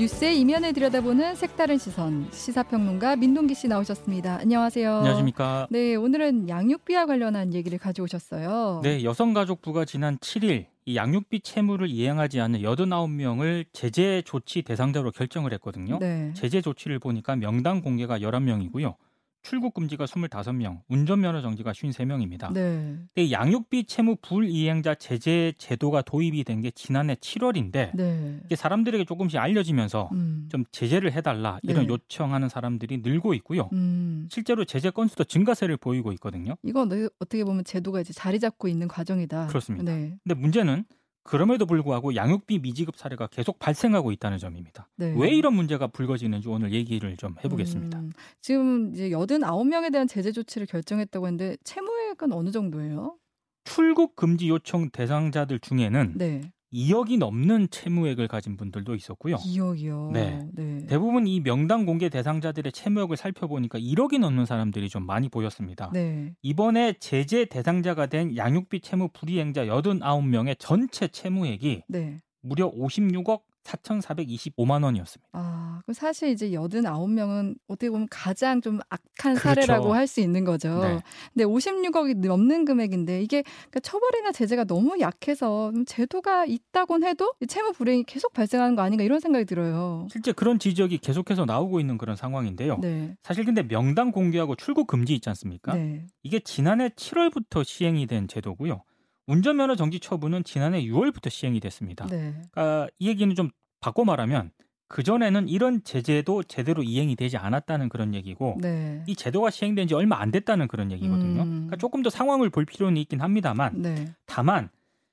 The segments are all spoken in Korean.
뉴스의 이면을 들여다보는 색다른 시선 시사평론가 민동기 씨 나오셨습니다. 안녕하세요. 안녕하십니까. 네, 오늘은 양육비와 관련한 얘기를 가져오셨어요. 네, 여성가족부가 지난 7일 이 양육비 채무를 이행하지 않는 89명을 제재 조치 대상자로 결정을 했거든요. 네. 제재 조치를 보니까 명단 공개가 11명이고요. 출국 금지가 25명, 운전면허 정지가 53명입니다. 네. 근데 양육비 채무 불이행자 제재 제도가 도입이 된 게 지난해 7월인데 네. 이게 사람들에게 조금씩 알려지면서 음. 좀 제재를 해달라 이런 네. 요청하는 사람들이 늘고 있고요. 음. 실제로 제재 건수도 증가세를 보이고 있거든요. 이건 어- 어떻게 보면 제도가 이제 자리 잡고 있는 과정이다. 그렇습니다. 네. 근데 문제는 그럼에도 불구하고 양육비 미지급 사례가 계속 발생하고 있다는 점입니다. 네. 왜 이런 문제가 불거지는지 오늘 얘기를 좀 해보겠습니다. 음, 지금 이제 89명에 대한 제재 조치를 결정했다고 했는데 채무액은 어느 정도예요? 출국 금지 요청 대상자들 중에는 네. 2억이 넘는 채무액을 가진 분들도 있었고요. 2억이요. 네. 네. 대부분 이 명단 공개 대상자들의 채무액을 살펴보니까 1억이 넘는 사람들이 좀 많이 보였습니다. 네. 이번에 제재 대상자가 된 양육비 채무 불이행자 89명의 전체 채무액이 네. 무려 56억 4,425만 원이었습니다. 아, 그럼 사실 이제 89명은 어떻게 보면 가장 좀 악한 그렇죠. 사례라고 할 수 있는 거죠. 네. 근데 56억이 넘는 금액인데 이게 그러니까 처벌이나 제재가 너무 약해서 좀 제도가 있다곤 해도 이 채무 불이행이 계속 발생하는 거 아닌가 이런 생각이 들어요. 실제 그런 지적이 계속해서 나오고 있는 그런 상황인데요. 네. 사실 근데 명단 공개하고 출국 금지 있지 않습니까? 네. 이게 지난해 7월부터 시행이 된 제도고요. 운전면허 정지 처분은 지난해 6월부터 시행이 됐습니다. 네. 그러니까 이 얘기는 좀 바꿔 말하면 그 전에는 이런 제재도 제대로 이행이 되지 않았다는 그런 얘기고 네. 이 제도가 시행된 지 얼마 안 됐다는 그런 얘기거든요. 음. 그러니까 조금 더 상황을 볼 필요는 있긴 합니다만 네. 다만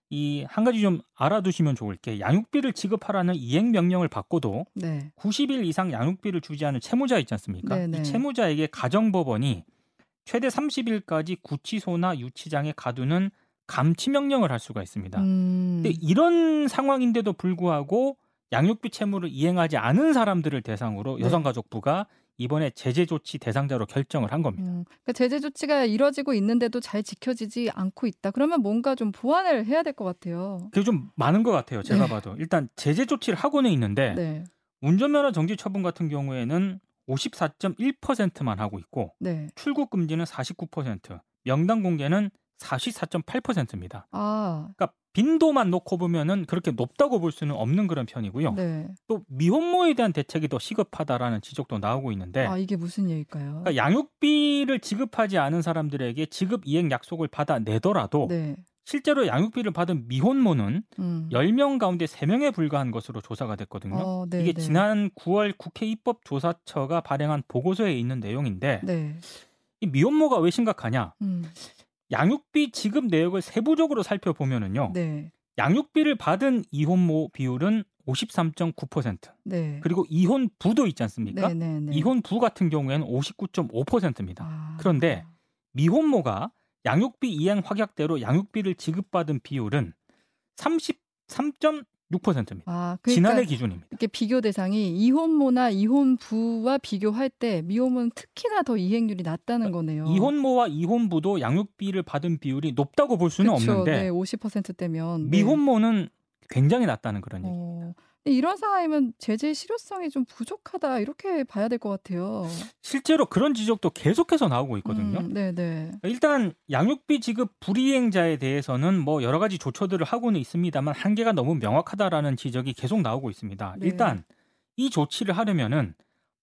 이 한 가지 좀 알아두시면 좋을 게 양육비를 지급하라는 이행 명령을 받고도 네. 90일 이상 양육비를 주지 않은 채무자 있지 않습니까? 네네. 이 채무자에게 가정법원이 최대 30일까지 구치소나 유치장에 가두는 감치 명령을 할 수가 있습니다. 음. 근데 이런 상황인데도 불구하고 양육비 채무를 이행하지 않은 사람들을 대상으로 네. 여성가족부가 이번에 제재 조치 대상자로 결정을 한 겁니다. 음, 그러니까 제재 조치가 이뤄지고 있는데도 잘 지켜지지 않고 있다. 그러면 뭔가 좀 보완을 해야 될 것 같아요. 그게 좀 많은 것 같아요. 제가 네. 봐도 일단 제재 조치를 하고는 있는데 네, 운전면허 정지 처분 같은 경우에는 54.1%만 하고 있고 네. 출국 금지는 49%, 명단 공개는 44.8%입니다. 아, 그러니까 빈도만 놓고 보면은 그렇게 높다고 볼 수는 없는 그런 편이고요. 네. 또 미혼모에 대한 대책이 더 시급하다라는 지적도 나오고 있는데 아 이게 무슨 얘기일까요? 그러니까 양육비를 지급하지 않은 사람들에게 지급 이행 약속을 받아 내더라도 네. 실제로 양육비를 받은 미혼모는 음. 10명 가운데 3명에 불과한 것으로 조사가 됐거든요. 어, 네, 이게 네. 지난 9월 국회 입법조사처가 발행한 보고서에 있는 내용인데 네. 이 미혼모가 왜 심각하냐? 음. 양육비 지급 내역을 세부적으로 살펴보면은요. 네. 양육비를 받은 이혼모 비율은 53.9%. 네. 그리고 이혼 부도 있지 않습니까? 네, 네, 네. 이혼 부 같은 경우에는 59.5%입니다. 아. 그런데 미혼모가 양육비 이행 확약대로 양육비를 지급받은 비율은 33.6%입니다. 아, 그러니까 지난해 기준입니다. 이렇게 비교 대상이 이혼모나 이혼부와 비교할 때 미혼모는 특히나 더 이행률이 낮다는 거네요. 이혼모와 이혼부도 양육비를 받은 비율이 높다고 볼 수는 그쵸, 없는데 네, 50%대면 네. 미혼모는 굉장히 낮다는 그런 얘기. 어, 근데 이런 상황이면 제재 실효성이 좀 부족하다 이렇게 봐야 될 것 같아요. 실제로 그런 지적도 계속해서 나오고 있거든요. 음, 네, 네. 일단 양육비 지급 불이행자에 대해서는 뭐 여러 가지 조처들을 하고는 있습니다만 한계가 너무 명확하다라는 지적이 계속 나오고 있습니다. 네. 일단 이 조치를 하려면은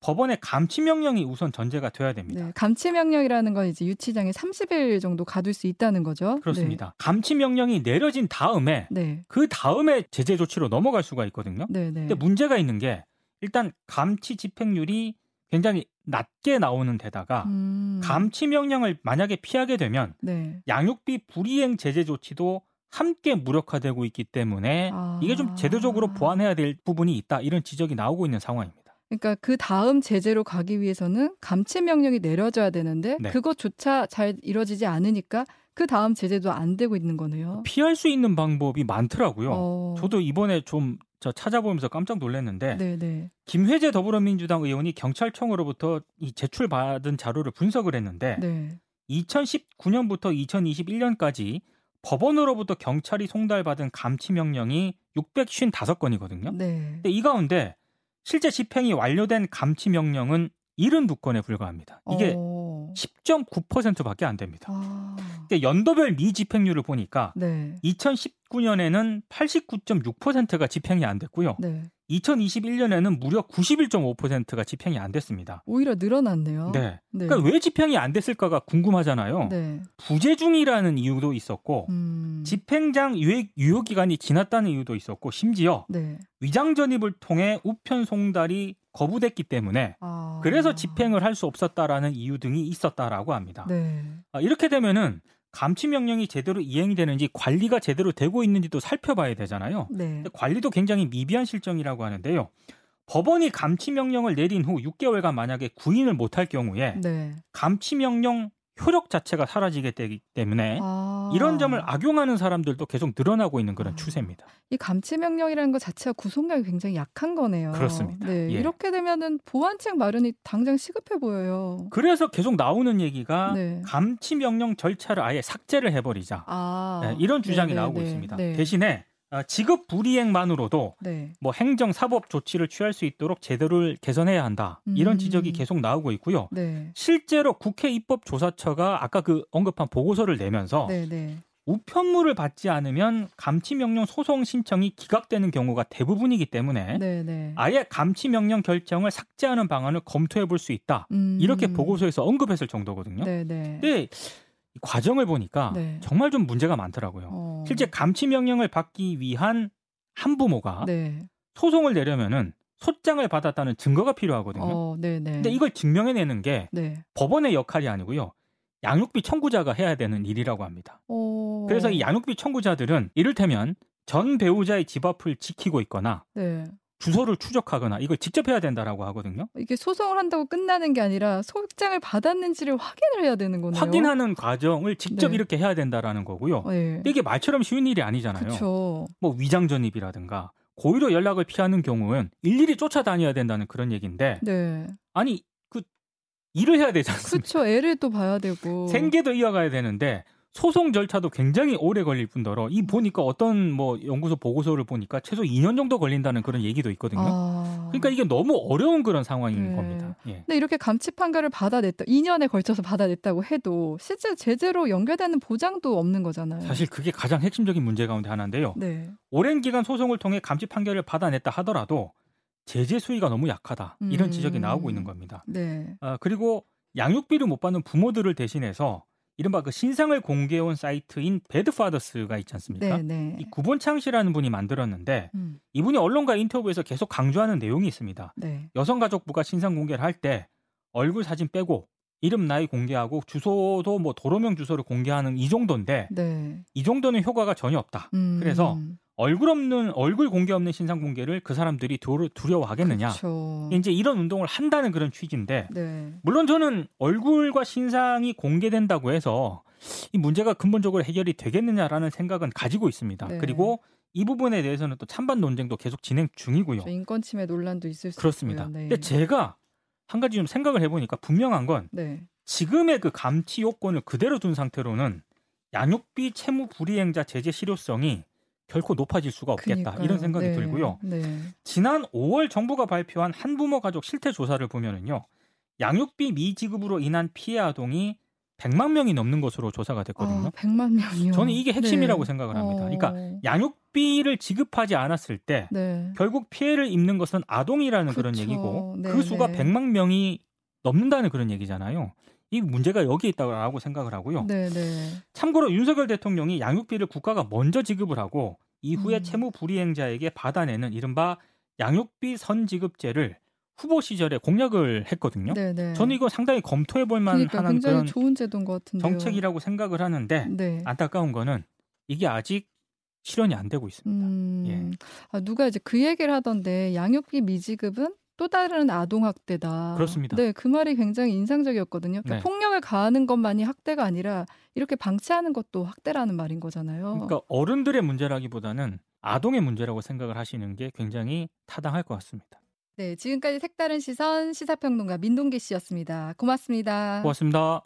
법원의 감치 명령이 우선 전제가 돼야 됩니다. 네, 감치 명령이라는 건 이제 유치장에 30일 정도 가둘 수 있다는 거죠. 그렇습니다. 감치 명령이 내려진 다음에 네, 그 다음에 제재 조치로 넘어갈 수가 있거든요. 네, 네. 근데 문제가 있는 게 일단 감치 집행률이 굉장히 낮게 나오는 데다가 음, 감치 명령을 만약에 피하게 되면 네. 양육비 불이행 제재 조치도 함께 무력화되고 있기 때문에 아. 이게 좀 제도적으로 보완해야 될 부분이 있다 이런 지적이 나오고 있는 상황입니다. 그러니까 그 다음 제재로 가기 위해서는 감치 명령이 내려져야 되는데 네. 그것조차 잘 이루어지지 않으니까 그 다음 제재도 안 되고 있는 거네요. 피할 수 있는 방법이 많더라고요. 어, 저도 이번에 좀저 찾아보면서 깜짝 놀랐는데 네, 네. 김회재 더불어민주당 의원이 경찰청으로부터 이 제출받은 자료를 분석을 했는데 네. 2019년부터 2021년까지 법원으로부터 경찰이 송달받은 감치 명령이 655건이거든요. 네. 근데 이 가운데 실제 집행이 완료된 감치 명령은 72건에 불과합니다. 이게 어. 10.9%밖에 안 됩니다. 아. 근데 연도별 미집행률을 보니까 네. 2019년에는 89.6%가 집행이 안 됐고요. 네. 2021년에는 무려 91.5%가 집행이 안 됐습니다. 오히려 늘어났네요. 네. 네. 그러니까 왜 집행이 안 됐을까가 궁금하잖아요. 네. 부재 중이라는 이유도 있었고 음. 집행장 유효 기간이 지났다는 이유도 있었고 심지어 네. 위장 전입을 통해 우편 송달이 거부됐기 때문에 아. 그래서 집행을 할 수 없었다라는 이유 등이 있었다라고 합니다. 네. 아, 이렇게 되면은 감치 명령이 제대로 이행이 되는지 관리가 제대로 되고 있는지도 살펴봐야 되잖아요. 네. 관리도 굉장히 미비한 실정이라고 하는데요. 법원이 감치 명령을 내린 후 6개월간 만약에 구인을 못할 경우에 네. 감치 명령 효력 자체가 사라지게 되기 때문에 아. 이런 점을 악용하는 사람들도 계속 늘어나고 있는 그런 아. 추세입니다. 이 감치 명령이라는 것 자체가 구속력이 굉장히 약한 거네요. 그렇습니다. 네. 예. 이렇게 되면은 보완책 마련이 당장 시급해 보여요. 그래서 계속 나오는 얘기가 네. 감치 명령 절차를 아예 삭제를 해버리자 아. 네, 이런 주장이 네, 네, 나오고 네. 있습니다. 네. 대신에 아, 지급 불이행만으로도 네. 뭐 행정 사법 조치를 취할 수 있도록 제도를 개선해야 한다 이런 음. 지적이 계속 나오고 있고요. 네. 실제로 국회 입법조사처가 아까 그 언급한 보고서를 내면서 네, 네. 우편물을 받지 않으면 감치명령 소송 신청이 기각되는 경우가 대부분이기 때문에 네, 네. 아예 감치명령 결정을 삭제하는 방안을 검토해 볼 수 있다. 음. 이렇게 보고서에서 언급했을 정도거든요. 근데 이 과정을 보니까 네. 정말 좀 문제가 많더라고요. 어. 실제 감치 명령을 받기 위한 한부모가 네. 소송을 내려면은 소장을 받았다는 증거가 필요하거든요. 어, 네, 네. 근데 이걸 증명해내는 게 네. 법원의 역할이 아니고요. 양육비 청구자가 해야 되는 일이라고 합니다. 어. 그래서 이 양육비 청구자들은 이를테면 전 배우자의 집 앞을 지키고 있거나 네. 주소를 추적하거나 이걸 직접 해야 된다라고 하거든요. 이게 소송을 한다고 끝나는 게 아니라 소장을 받았는지를 확인을 해야 되는 거네요. 확인하는 과정을 직접 네. 이렇게 해야 된다라는 거고요. 네. 이게 말처럼 쉬운 일이 아니잖아요. 그렇죠. 뭐 위장 전입이라든가 고의로 연락을 피하는 경우는 일일이 쫓아다녀야 된다는 그런 얘기인데 네. 아니 그 일을 해야 되지 않습니까? 그렇죠. 애를 또 봐야 되고. 생계도 이어가야 되는데 소송 절차도 굉장히 오래 걸릴 뿐더러 이 보니까 어떤 뭐 연구소 보고서를 보니까 최소 2년 정도 걸린다는 그런 얘기도 있거든요. 아. 그러니까 이게 너무 어려운 그런 상황인 네. 겁니다. 예. 근데 이렇게 감치 판결을 받아냈다, 2년에 걸쳐서 받아냈다고 해도 실제 제재로 연결되는 보장도 없는 거잖아요. 사실 그게 가장 핵심적인 문제 가운데 하나인데요. 네. 오랜 기간 소송을 통해 감치 판결을 받아냈다 하더라도 제재 수위가 너무 약하다 이런 음. 지적이 나오고 있는 겁니다. 네. 아, 그리고 양육비를 못 받는 부모들을 대신해서 이른바 그 신상을 공개해온 사이트인 배드파더스가 있지 않습니까? 네, 네. 이 구본창 씨라는 분이 만들었는데 음, 이분이 언론과 인터뷰에서 계속 강조하는 내용이 있습니다. 네. 여성가족부가 신상 공개를 할 때 얼굴 사진 빼고 이름 나이 공개하고 주소도 뭐 도로명 주소를 공개하는 이 정도인데 네. 이 정도는 효과가 전혀 없다. 음, 그래서 얼굴 없는 얼굴 공개 없는 신상 공개를 그 사람들이 두려- 두려워하겠느냐? 그렇죠. 이제 이런 운동을 한다는 그런 취지인데 네. 물론 저는 얼굴과 신상이 공개된다고 해서 이 문제가 근본적으로 해결이 되겠느냐라는 생각은 가지고 있습니다. 네. 그리고 이 부분에 대해서는 또 찬반 논쟁도 계속 진행 중이고요. 저 인권 침해 논란도 있을 수 그렇습니다. 있고요. 네. 근데 제가 한 가지 좀 생각을 해보니까 분명한 건 네. 지금의 그 감치 요건을 그대로 둔 상태로는 양육비 채무 불이행자 제재 실효성이 결코 높아질 수가 없겠다 그러니까요. 이런 생각이 네. 들고요. 네. 지난 5월 정부가 발표한 한부모 가족 실태 조사를 보면은요. 양육비 미지급으로 인한 피해 아동이 100만 명이 넘는 것으로 조사가 됐거든요. 아, 100만 명이요. 저는 이게 핵심이라고 네. 생각을 합니다. 어, 그러니까 양육비를 지급하지 않았을 때 네. 결국 피해를 입는 것은 아동이라는 그런 그쵸. 얘기고 네, 그 수가 네. 100만 명이 넘는다는 그런 얘기잖아요. 이 문제가 여기에 있다고 생각을 하고요. 네, 네. 참고로 윤석열 대통령이 양육비를 국가가 먼저 지급을 하고 이후에 음. 채무 불이행자에게 받아내는 이른바 양육비 선지급제를 후보 시절에 공약을 했거든요. 네, 네. 저는 이거 상당히 검토해 볼 그러니까 만한 굉장히 그런 좋은 제도인 것 같은데요. 정책이라고 생각을 하는데 네. 안타까운 거는 이게 아직 실현이 안 되고 있습니다. 음, 예. 아, 누가 이제 그 얘기를 하던데 양육비 미지급은 또 다른 아동 학대다. 그렇습니다. 네, 그 말이 굉장히 인상적이었거든요. 그러니까 네. 폭력을 가하는 것만이 학대가 아니라 이렇게 방치하는 것도 학대라는 말인 거잖아요. 그러니까 어른들의 문제라기보다는 아동의 문제라고 생각을 하시는 게 굉장히 타당할 것 같습니다. 네, 지금까지 색다른 시선 시사평론가 민동기 씨였습니다. 고맙습니다. 고맙습니다.